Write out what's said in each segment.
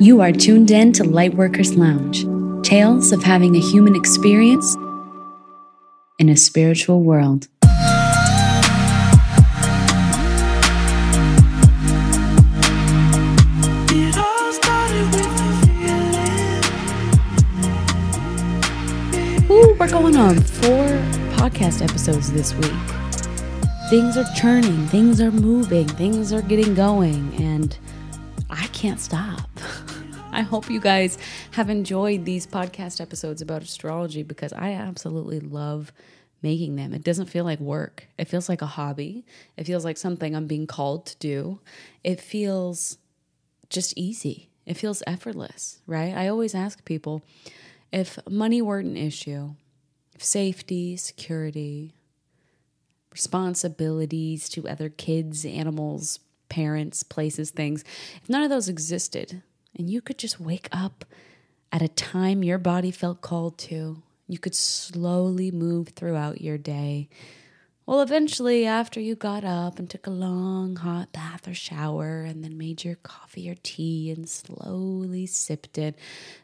You are tuned in to Lightworkers Lounge tales of having a human experience in a spiritual world. Ooh, we're going on four podcast episodes this week. Things are churning, things are moving, things are getting going, and I can't stop. I hope you guys have enjoyed these podcast episodes about astrology because I absolutely love making them. It doesn't feel like work, it feels like a hobby. It feels like something I'm being called to do. It feels just easy, it feels effortless, right? I always ask people if money weren't an issue, if safety, security, responsibilities to other kids, animals, parents, places, things, if none of those existed, and you could just wake up at a time your body felt called to. You could slowly move throughout your day. Well, eventually, after you got up and took a long hot bath or shower, and then made your coffee or tea and slowly sipped it,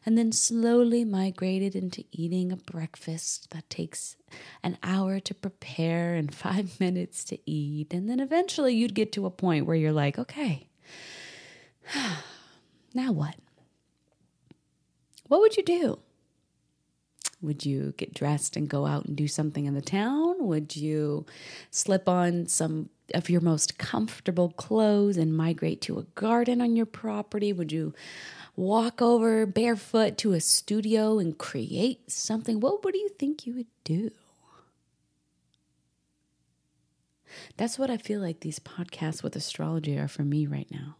and then slowly migrated into eating a breakfast that takes an hour to prepare and five minutes to eat, and then eventually you'd get to a point where you're like, okay, now what? What would you do? Would you get dressed and go out and do something in the town? Would you slip on some of your most comfortable clothes and migrate to a garden on your property? Would you walk over barefoot to a studio and create something? What, do you think you would do? That's what I feel like these podcasts with astrology are for me right now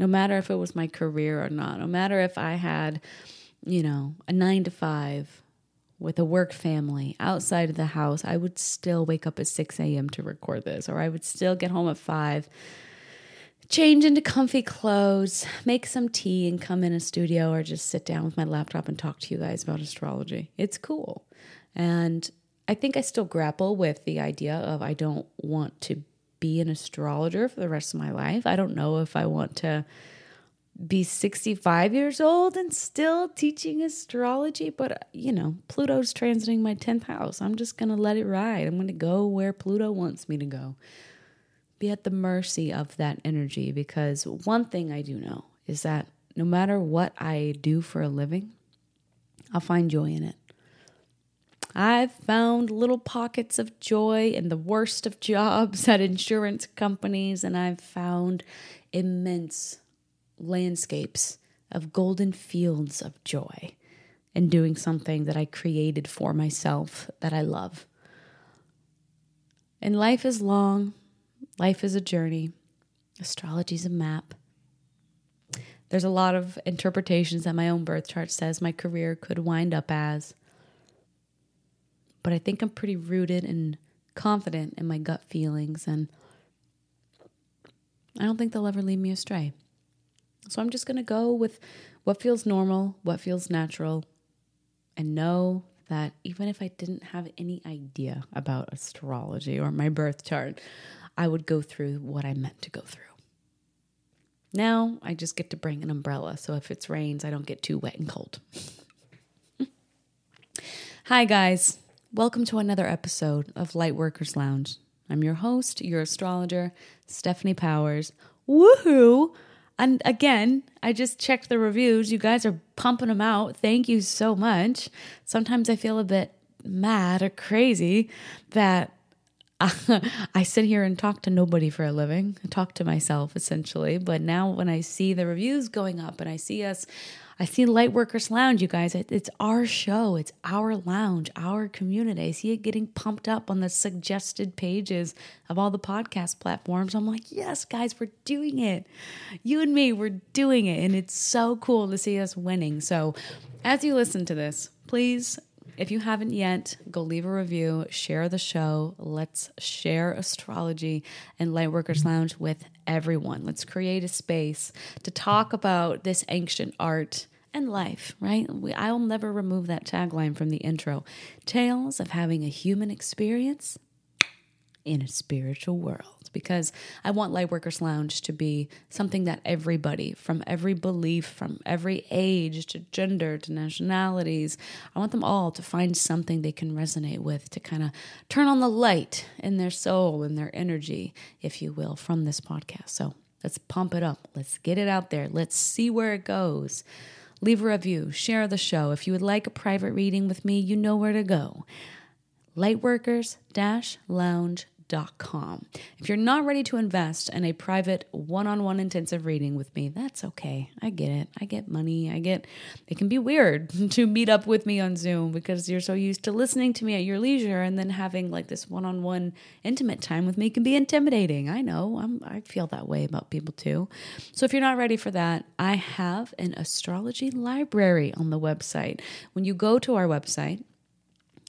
no matter if it was my career or not, no matter if I had, you know, a nine to five with a work family outside of the house, I would still wake up at 6 a.m. to record this, or I would still get home at 5, change into comfy clothes, make some tea, and come in a studio or just sit down with my laptop and talk to you guys about astrology. It's cool. And I think I still grapple with the idea of I don't want to be an astrologer for the rest of my life. I don't know if I want to be 65 years old and still teaching astrology, but you know, Pluto's transiting my 10th house. I'm just going to let it ride. I'm going to go where Pluto wants me to go. Be at the mercy of that energy because one thing I do know is that no matter what I do for a living, I'll find joy in it. I've found little pockets of joy in the worst of jobs at insurance companies, and I've found immense landscapes of golden fields of joy in doing something that I created for myself that I love. And life is long, life is a journey, astrology is a map. There's a lot of interpretations that my own birth chart says my career could wind up as but I think I'm pretty rooted and confident in my gut feelings, and I don't think they'll ever lead me astray. So I'm just going to go with what feels normal, what feels natural, and know that even if I didn't have any idea about astrology or my birth chart, I would go through what I meant to go through. Now I just get to bring an umbrella, so if it rains, I don't get too wet and cold. Hi, guys. Welcome to another episode of Lightworkers Lounge. I'm your host, your astrologer, Stephanie Powers. Woohoo! And again, I just checked the reviews. You guys are pumping them out. Thank you so much. Sometimes I feel a bit mad or crazy that I sit here and talk to nobody for a living, I talk to myself essentially. But now when I see the reviews going up and I see us I see Lightworkers Lounge, you guys. It's our show, it's our lounge, our community. I see it getting pumped up on the suggested pages of all the podcast platforms. I'm like, yes, guys, we're doing it. You and me, we're doing it. And it's so cool to see us winning. So as you listen to this, please if you haven't yet, go leave a review, share the show. Let's share astrology and Lightworkers Lounge with everyone. Let's create a space to talk about this ancient art and life, right? We, I'll never remove that tagline from the intro. Tales of having a human experience in a spiritual world because I want Lightworkers Lounge to be something that everybody from every belief, from every age to gender to nationalities, I want them all to find something they can resonate with to kind of turn on the light in their soul and their energy, if you will, from this podcast. So let's pump it up. Let's get it out there. Let's see where it goes. Leave a review, share the show. If you would like a private reading with me, you know where to go lightworkers-lounge.com. If you're not ready to invest in a private one-on-one intensive reading with me, that's okay. I get it. I get money. I get it can be weird to meet up with me on Zoom because you're so used to listening to me at your leisure and then having like this one-on-one intimate time with me can be intimidating. I know. I'm I feel that way about people too. So if you're not ready for that, I have an astrology library on the website. When you go to our website,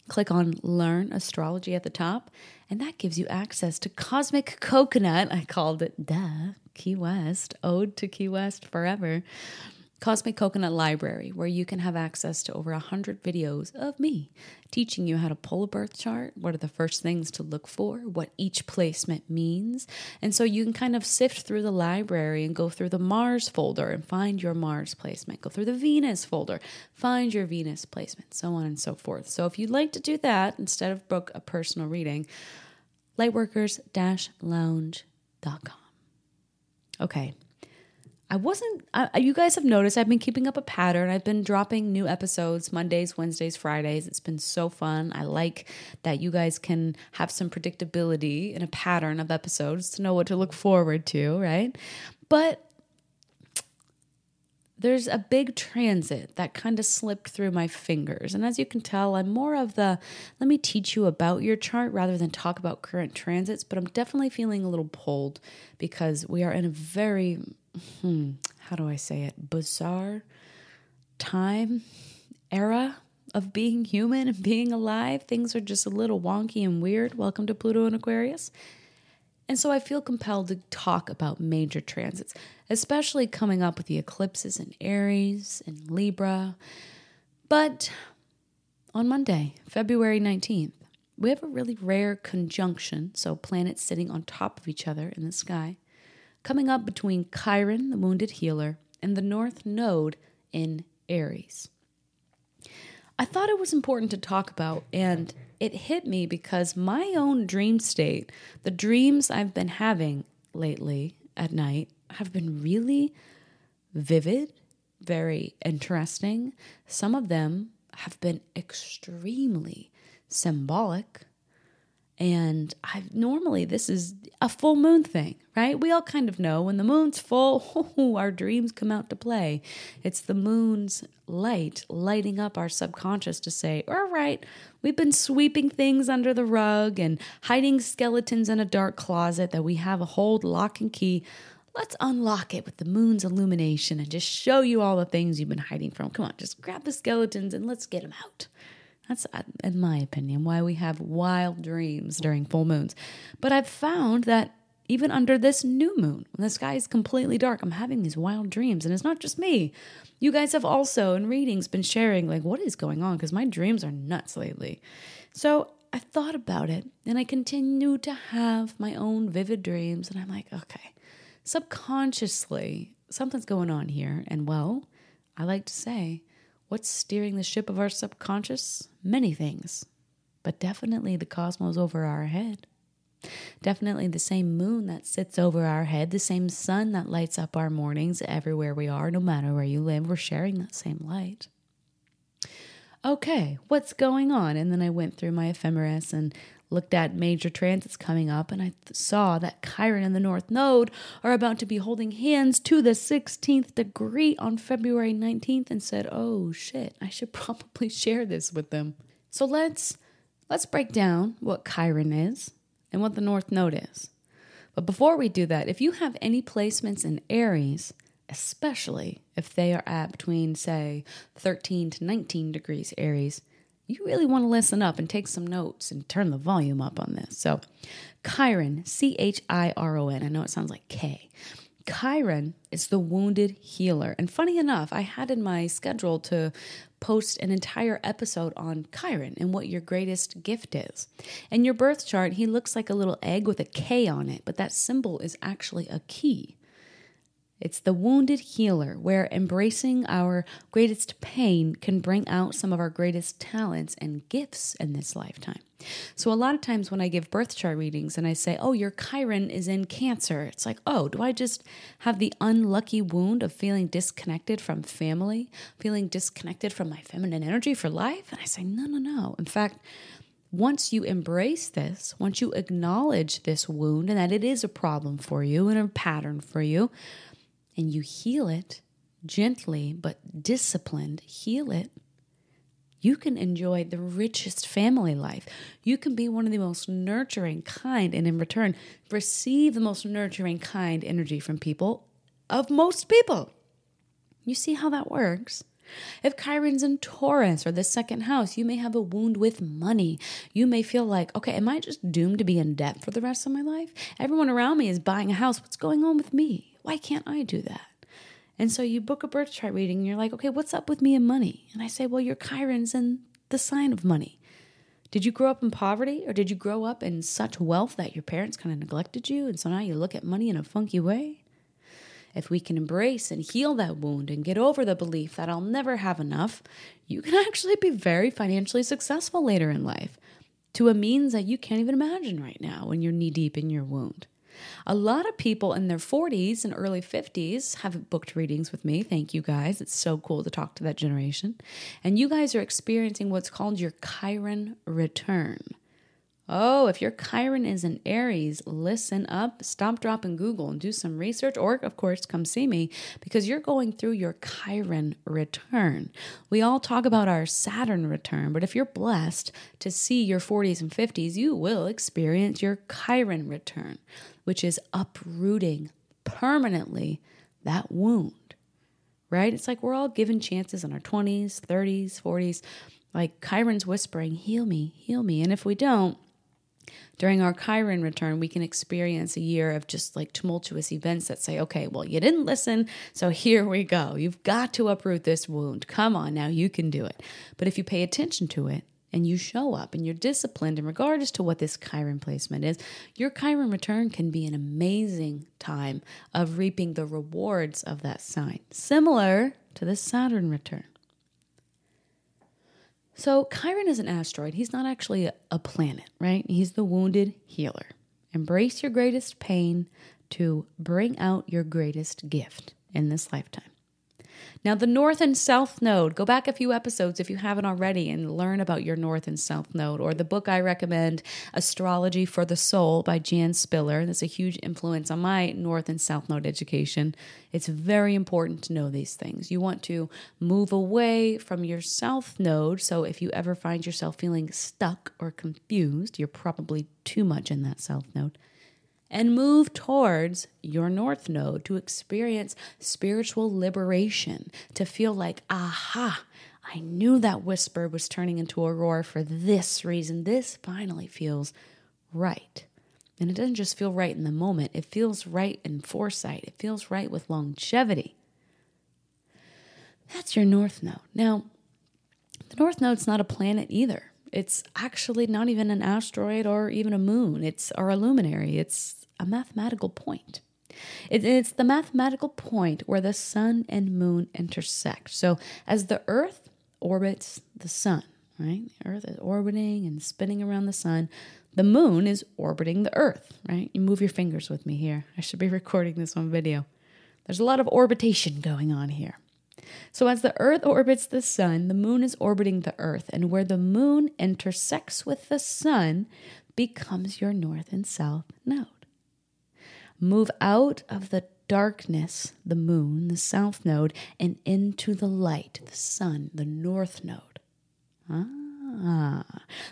click on Learn Astrology at the top, and that gives you access to Cosmic Coconut. I called it, duh, Key West, Ode to Key West Forever. Cosmic Coconut Library, where you can have access to over 100 videos of me teaching you how to pull a birth chart, what are the first things to look for, what each placement means. And so you can kind of sift through the library and go through the Mars folder and find your Mars placement, go through the Venus folder, find your Venus placement, so on and so forth. So if you'd like to do that instead of book a personal reading, lightworkers lounge.com. Okay. I wasn't, I, you guys have noticed I've been keeping up a pattern. I've been dropping new episodes Mondays, Wednesdays, Fridays. It's been so fun. I like that you guys can have some predictability in a pattern of episodes to know what to look forward to, right? But there's a big transit that kind of slipped through my fingers. And as you can tell, I'm more of the let me teach you about your chart rather than talk about current transits, but I'm definitely feeling a little pulled because we are in a very, hmm, how do I say it, bizarre time, era of being human and being alive. Things are just a little wonky and weird. Welcome to Pluto and Aquarius. And so I feel compelled to talk about major transits, especially coming up with the eclipses in Aries and Libra. But on Monday, February 19th, we have a really rare conjunction, so planets sitting on top of each other in the sky, coming up between Chiron, the wounded healer, and the North Node in Aries. I thought it was important to talk about, and it hit me because my own dream state, the dreams I've been having lately at night, have been really vivid, very interesting. Some of them have been extremely symbolic. And I've normally this is a full moon thing, right? We all kind of know when the moon's full, oh, our dreams come out to play. It's the moon's light lighting up our subconscious to say, all right, we've been sweeping things under the rug and hiding skeletons in a dark closet that we have a hold, lock, and key. Let's unlock it with the moon's illumination and just show you all the things you've been hiding from. Come on, just grab the skeletons and let's get them out. That's, uh, in my opinion, why we have wild dreams during full moons. But I've found that even under this new moon, when the sky is completely dark, I'm having these wild dreams. And it's not just me. You guys have also, in readings, been sharing, like, what is going on? Because my dreams are nuts lately. So I thought about it and I continue to have my own vivid dreams. And I'm like, okay, subconsciously, something's going on here. And well, I like to say, What's steering the ship of our subconscious? Many things, but definitely the cosmos over our head. Definitely the same moon that sits over our head, the same sun that lights up our mornings everywhere we are, no matter where you live, we're sharing that same light. Okay, what's going on? And then I went through my ephemeris and looked at major transits coming up, and I th- saw that Chiron and the North Node are about to be holding hands to the 16th degree on February 19th, and said, "Oh shit, I should probably share this with them." So let's let's break down what Chiron is and what the North Node is. But before we do that, if you have any placements in Aries, especially if they are at between, say, 13 to 19 degrees Aries, you really want to listen up and take some notes and turn the volume up on this. So, Chiron, C H I R O N, I know it sounds like K. Chiron is the wounded healer. And funny enough, I had in my schedule to post an entire episode on Chiron and what your greatest gift is. In your birth chart, he looks like a little egg with a K on it, but that symbol is actually a key. It's the wounded healer, where embracing our greatest pain can bring out some of our greatest talents and gifts in this lifetime. So, a lot of times when I give birth chart readings and I say, Oh, your Chiron is in Cancer, it's like, Oh, do I just have the unlucky wound of feeling disconnected from family, feeling disconnected from my feminine energy for life? And I say, No, no, no. In fact, once you embrace this, once you acknowledge this wound and that it is a problem for you and a pattern for you, and you heal it gently but disciplined, heal it, you can enjoy the richest family life. You can be one of the most nurturing, kind, and in return, receive the most nurturing, kind energy from people of most people. You see how that works? If Chiron's in Taurus or the second house, you may have a wound with money. You may feel like, okay, am I just doomed to be in debt for the rest of my life? Everyone around me is buying a house. What's going on with me? Why can't I do that? And so you book a birth chart reading and you're like, okay, what's up with me and money? And I say, well, your Chiron's in the sign of money. Did you grow up in poverty or did you grow up in such wealth that your parents kind of neglected you? And so now you look at money in a funky way? If we can embrace and heal that wound and get over the belief that I'll never have enough, you can actually be very financially successful later in life to a means that you can't even imagine right now when you're knee deep in your wound. A lot of people in their 40s and early 50s have booked readings with me. Thank you guys. It's so cool to talk to that generation. And you guys are experiencing what's called your Chiron return. Oh, if your Chiron is in Aries, listen up, stop, drop, and Google and do some research, or of course, come see me because you're going through your Chiron return. We all talk about our Saturn return, but if you're blessed to see your 40s and 50s, you will experience your Chiron return, which is uprooting permanently that wound, right? It's like we're all given chances in our 20s, 30s, 40s. Like Chiron's whispering, heal me, heal me. And if we don't, during our Chiron return, we can experience a year of just like tumultuous events that say, okay, well, you didn't listen, so here we go. You've got to uproot this wound. Come on, now you can do it. But if you pay attention to it, and you show up and you're disciplined in regards to what this Chiron placement is, your Chiron return can be an amazing time of reaping the rewards of that sign, similar to the Saturn return. So, Chiron is an asteroid. He's not actually a, planet, right? He's the wounded healer. Embrace your greatest pain to bring out your greatest gift in this lifetime. Now, the North and South Node, go back a few episodes if you haven't already and learn about your North and South Node, or the book I recommend, Astrology for the Soul by Jan Spiller. That's a huge influence on my North and South Node education. It's very important to know these things. You want to move away from your South Node. So if you ever find yourself feeling stuck or confused, you're probably too much in that South Node and move towards your north node to experience spiritual liberation, to feel like, aha, I knew that whisper was turning into a roar for this reason. This finally feels right. And it doesn't just feel right in the moment, it feels right in foresight, it feels right with longevity. That's your north node. Now, the north node's not a planet either. It's actually not even an asteroid or even a moon. It's or a luminary. It's a mathematical point. It, it's the mathematical point where the sun and moon intersect. So as the earth orbits the sun, right? The earth is orbiting and spinning around the sun. The moon is orbiting the earth, right? You move your fingers with me here. I should be recording this on video. There's a lot of orbitation going on here. So, as the Earth orbits the Sun, the Moon is orbiting the Earth, and where the Moon intersects with the Sun becomes your North and South node. Move out of the darkness, the moon, the south node, and into the light, the sun, the north node. Ah, Ah,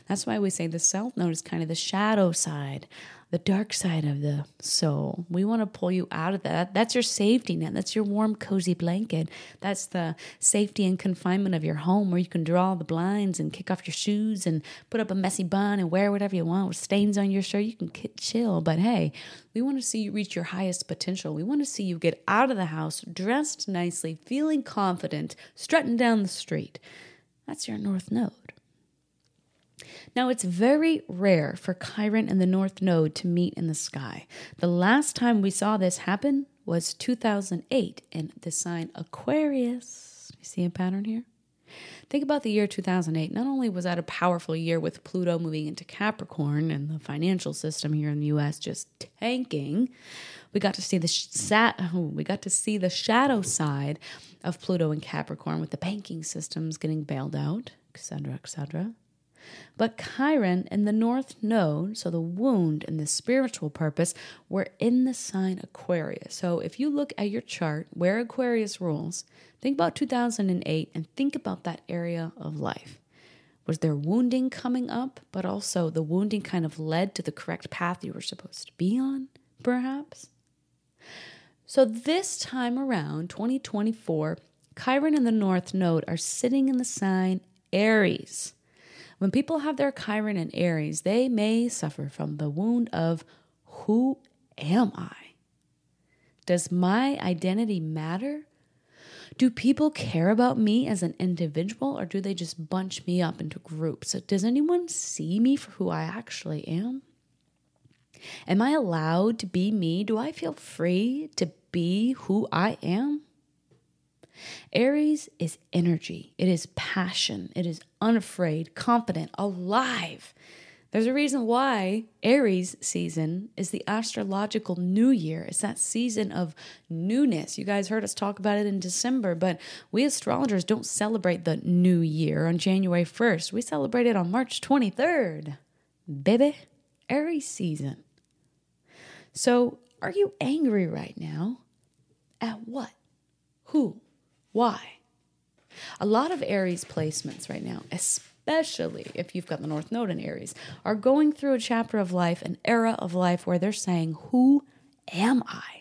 that's why we say the South Node is kind of the shadow side, the dark side of the soul. We want to pull you out of that. That's your safety net. That's your warm, cozy blanket. That's the safety and confinement of your home where you can draw the blinds and kick off your shoes and put up a messy bun and wear whatever you want with stains on your shirt. You can chill. But hey, we want to see you reach your highest potential. We want to see you get out of the house dressed nicely, feeling confident, strutting down the street. That's your North Node. Now, it's very rare for Chiron and the North Node to meet in the sky. The last time we saw this happen was 2008 in the sign Aquarius. You see a pattern here? Think about the year 2008. Not only was that a powerful year with Pluto moving into Capricorn and the financial system here in the US just tanking, we got to see the sat oh, we got to see the shadow side of Pluto and Capricorn with the banking systems getting bailed out, etc., etc. But Chiron and the North Node, so the wound and the spiritual purpose, were in the sign Aquarius. So if you look at your chart where Aquarius rules, think about 2008 and think about that area of life. Was there wounding coming up, but also the wounding kind of led to the correct path you were supposed to be on, perhaps? So this time around, 2024, Chiron and the North Node are sitting in the sign Aries. When people have their Chiron in Aries, they may suffer from the wound of who am I? Does my identity matter? Do people care about me as an individual or do they just bunch me up into groups? Does anyone see me for who I actually am? Am I allowed to be me? Do I feel free to be who I am? Aries is energy, it is passion, it is unafraid, confident, alive. There's a reason why Aries season is the astrological new year. It's that season of newness. You guys heard us talk about it in December, but we astrologers don't celebrate the new year on January 1st. We celebrate it on March 23rd. Baby, Aries season. So, are you angry right now? At what? Who? Why? A lot of Aries placements right now, especially if you've got the North Node in Aries, are going through a chapter of life, an era of life where they're saying, Who am I?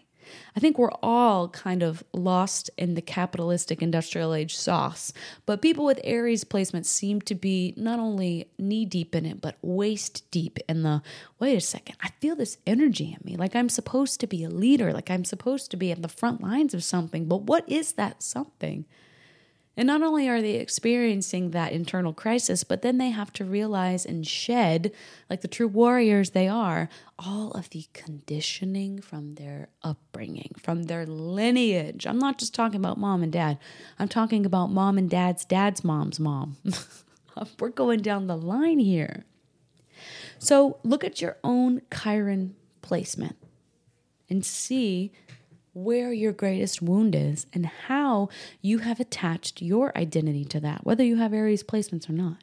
I think we're all kind of lost in the capitalistic industrial age sauce, but people with Aries placements seem to be not only knee deep in it, but waist deep in the wait a second, I feel this energy in me. Like I'm supposed to be a leader, like I'm supposed to be at the front lines of something, but what is that something? And not only are they experiencing that internal crisis, but then they have to realize and shed, like the true warriors they are, all of the conditioning from their upbringing, from their lineage. I'm not just talking about mom and dad, I'm talking about mom and dad's dad's mom's mom. We're going down the line here. So look at your own Chiron placement and see where your greatest wound is and how you have attached your identity to that, whether you have Aries placements or not.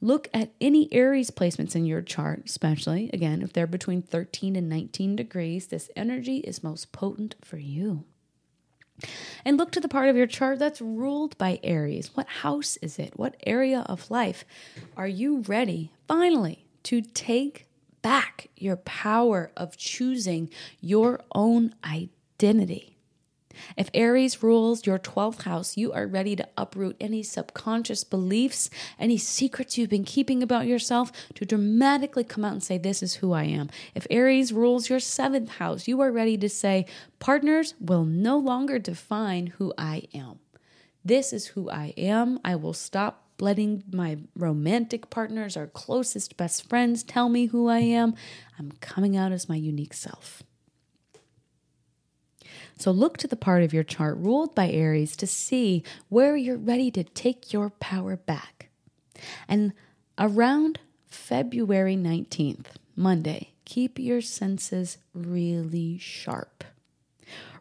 Look at any Aries placements in your chart, especially, again, if they're between 13 and 19 degrees, this energy is most potent for you. And look to the part of your chart that's ruled by Aries. What house is it? What area of life are you ready, finally, to take back your power of choosing your own identity. If Aries rules your 12th house, you are ready to uproot any subconscious beliefs, any secrets you've been keeping about yourself to dramatically come out and say, This is who I am. If Aries rules your 7th house, you are ready to say, Partners will no longer define who I am. This is who I am. I will stop letting my romantic partners or closest best friends tell me who I am. I'm coming out as my unique self. So look to the part of your chart ruled by Aries to see where you're ready to take your power back. And around February 19th, Monday, keep your senses really sharp.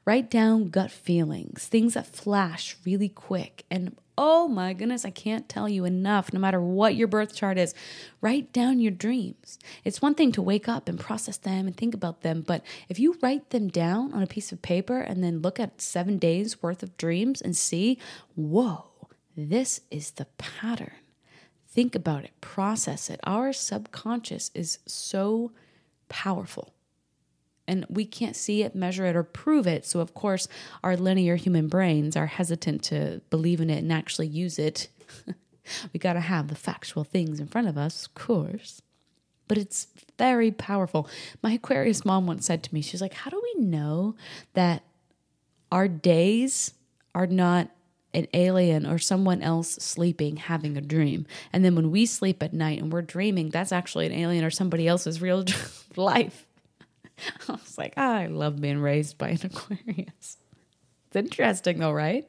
Write down gut feelings, things that flash really quick, and Oh my goodness, I can't tell you enough. No matter what your birth chart is, write down your dreams. It's one thing to wake up and process them and think about them, but if you write them down on a piece of paper and then look at seven days worth of dreams and see, whoa, this is the pattern. Think about it, process it. Our subconscious is so powerful. And we can't see it, measure it, or prove it. So, of course, our linear human brains are hesitant to believe in it and actually use it. we got to have the factual things in front of us, of course. But it's very powerful. My Aquarius mom once said to me, she's like, How do we know that our days are not an alien or someone else sleeping having a dream. And then when we sleep at night and we're dreaming, that's actually an alien or somebody else's real life. I was like, oh, I love being raised by an Aquarius. It's interesting though, right?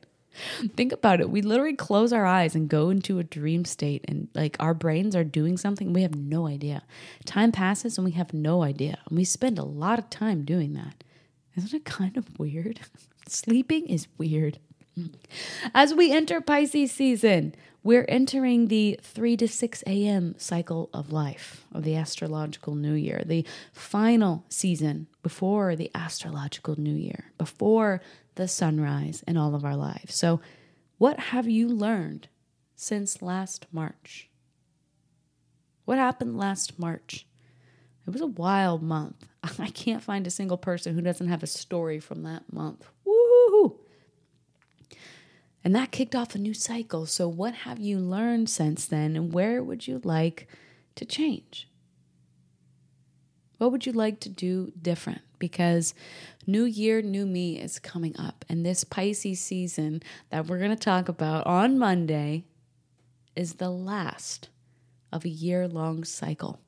Think about it. We literally close our eyes and go into a dream state, and like our brains are doing something we have no idea. Time passes and we have no idea. And we spend a lot of time doing that. Isn't it kind of weird? Sleeping is weird. As we enter Pisces season, we're entering the 3 to 6 a.m. cycle of life of the astrological new year, the final season before the astrological new year, before the sunrise in all of our lives. So, what have you learned since last March? What happened last March? It was a wild month. I can't find a single person who doesn't have a story from that month. Woohoo! And that kicked off a new cycle. So, what have you learned since then, and where would you like to change? What would you like to do different? Because New Year, New Me is coming up. And this Pisces season that we're going to talk about on Monday is the last of a year long cycle.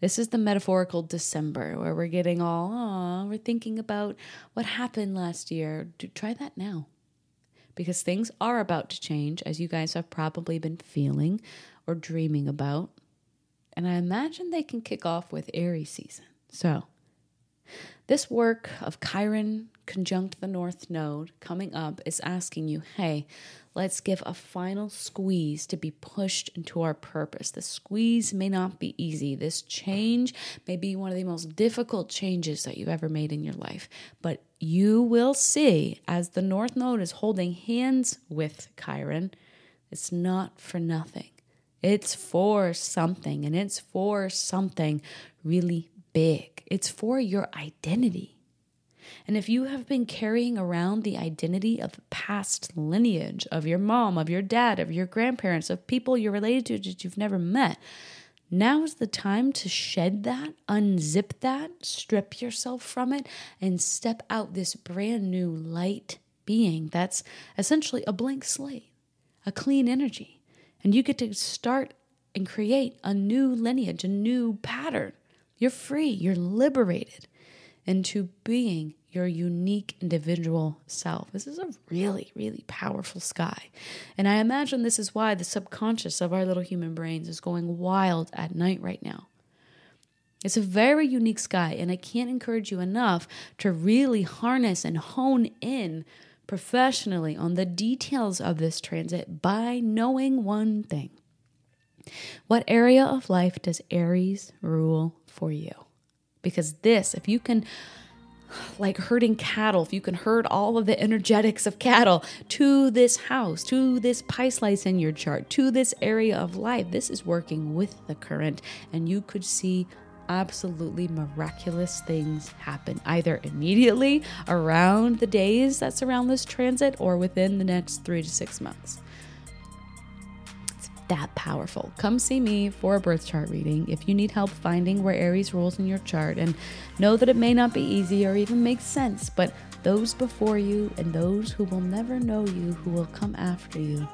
This is the metaphorical December where we're getting all, oh, we're thinking about what happened last year. Do, Try that now because things are about to change, as you guys have probably been feeling or dreaming about. And I imagine they can kick off with Aries season. So, this work of Chiron conjunct the North Node coming up is asking you, hey, let's give a final squeeze to be pushed into our purpose. The squeeze may not be easy. This change may be one of the most difficult changes that you've ever made in your life, but you will see as the North Node is holding hands with Chiron, it's not for nothing. It's for something, and it's for something really big. It's for your identity. And if you have been carrying around the identity of past lineage, of your mom, of your dad, of your grandparents, of people you're related to that you've never met, now is the time to shed that, unzip that, strip yourself from it, and step out this brand new light being that's essentially a blank slate, a clean energy. And you get to start and create a new lineage, a new pattern. You're free, you're liberated into being your unique individual self. This is a really, really powerful sky. And I imagine this is why the subconscious of our little human brains is going wild at night right now. It's a very unique sky, and I can't encourage you enough to really harness and hone in professionally on the details of this transit by knowing one thing. What area of life does Aries rule for you? Because this, if you can like herding cattle, if you can herd all of the energetics of cattle to this house, to this pie slice in your chart, to this area of life, this is working with the current, and you could see absolutely miraculous things happen either immediately around the days that surround this transit or within the next three to six months that powerful. Come see me for a birth chart reading if you need help finding where Aries rules in your chart and know that it may not be easy or even make sense, but those before you and those who will never know you, who will come after you,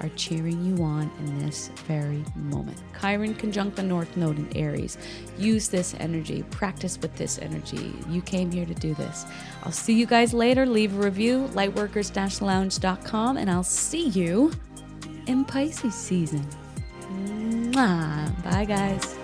are cheering you on in this very moment. Chiron conjunct the North Node in Aries. Use this energy, practice with this energy. You came here to do this. I'll see you guys later. Leave a review, lightworkers lounge.com, and I'll see you in Pisces season. Mwah. Bye, guys.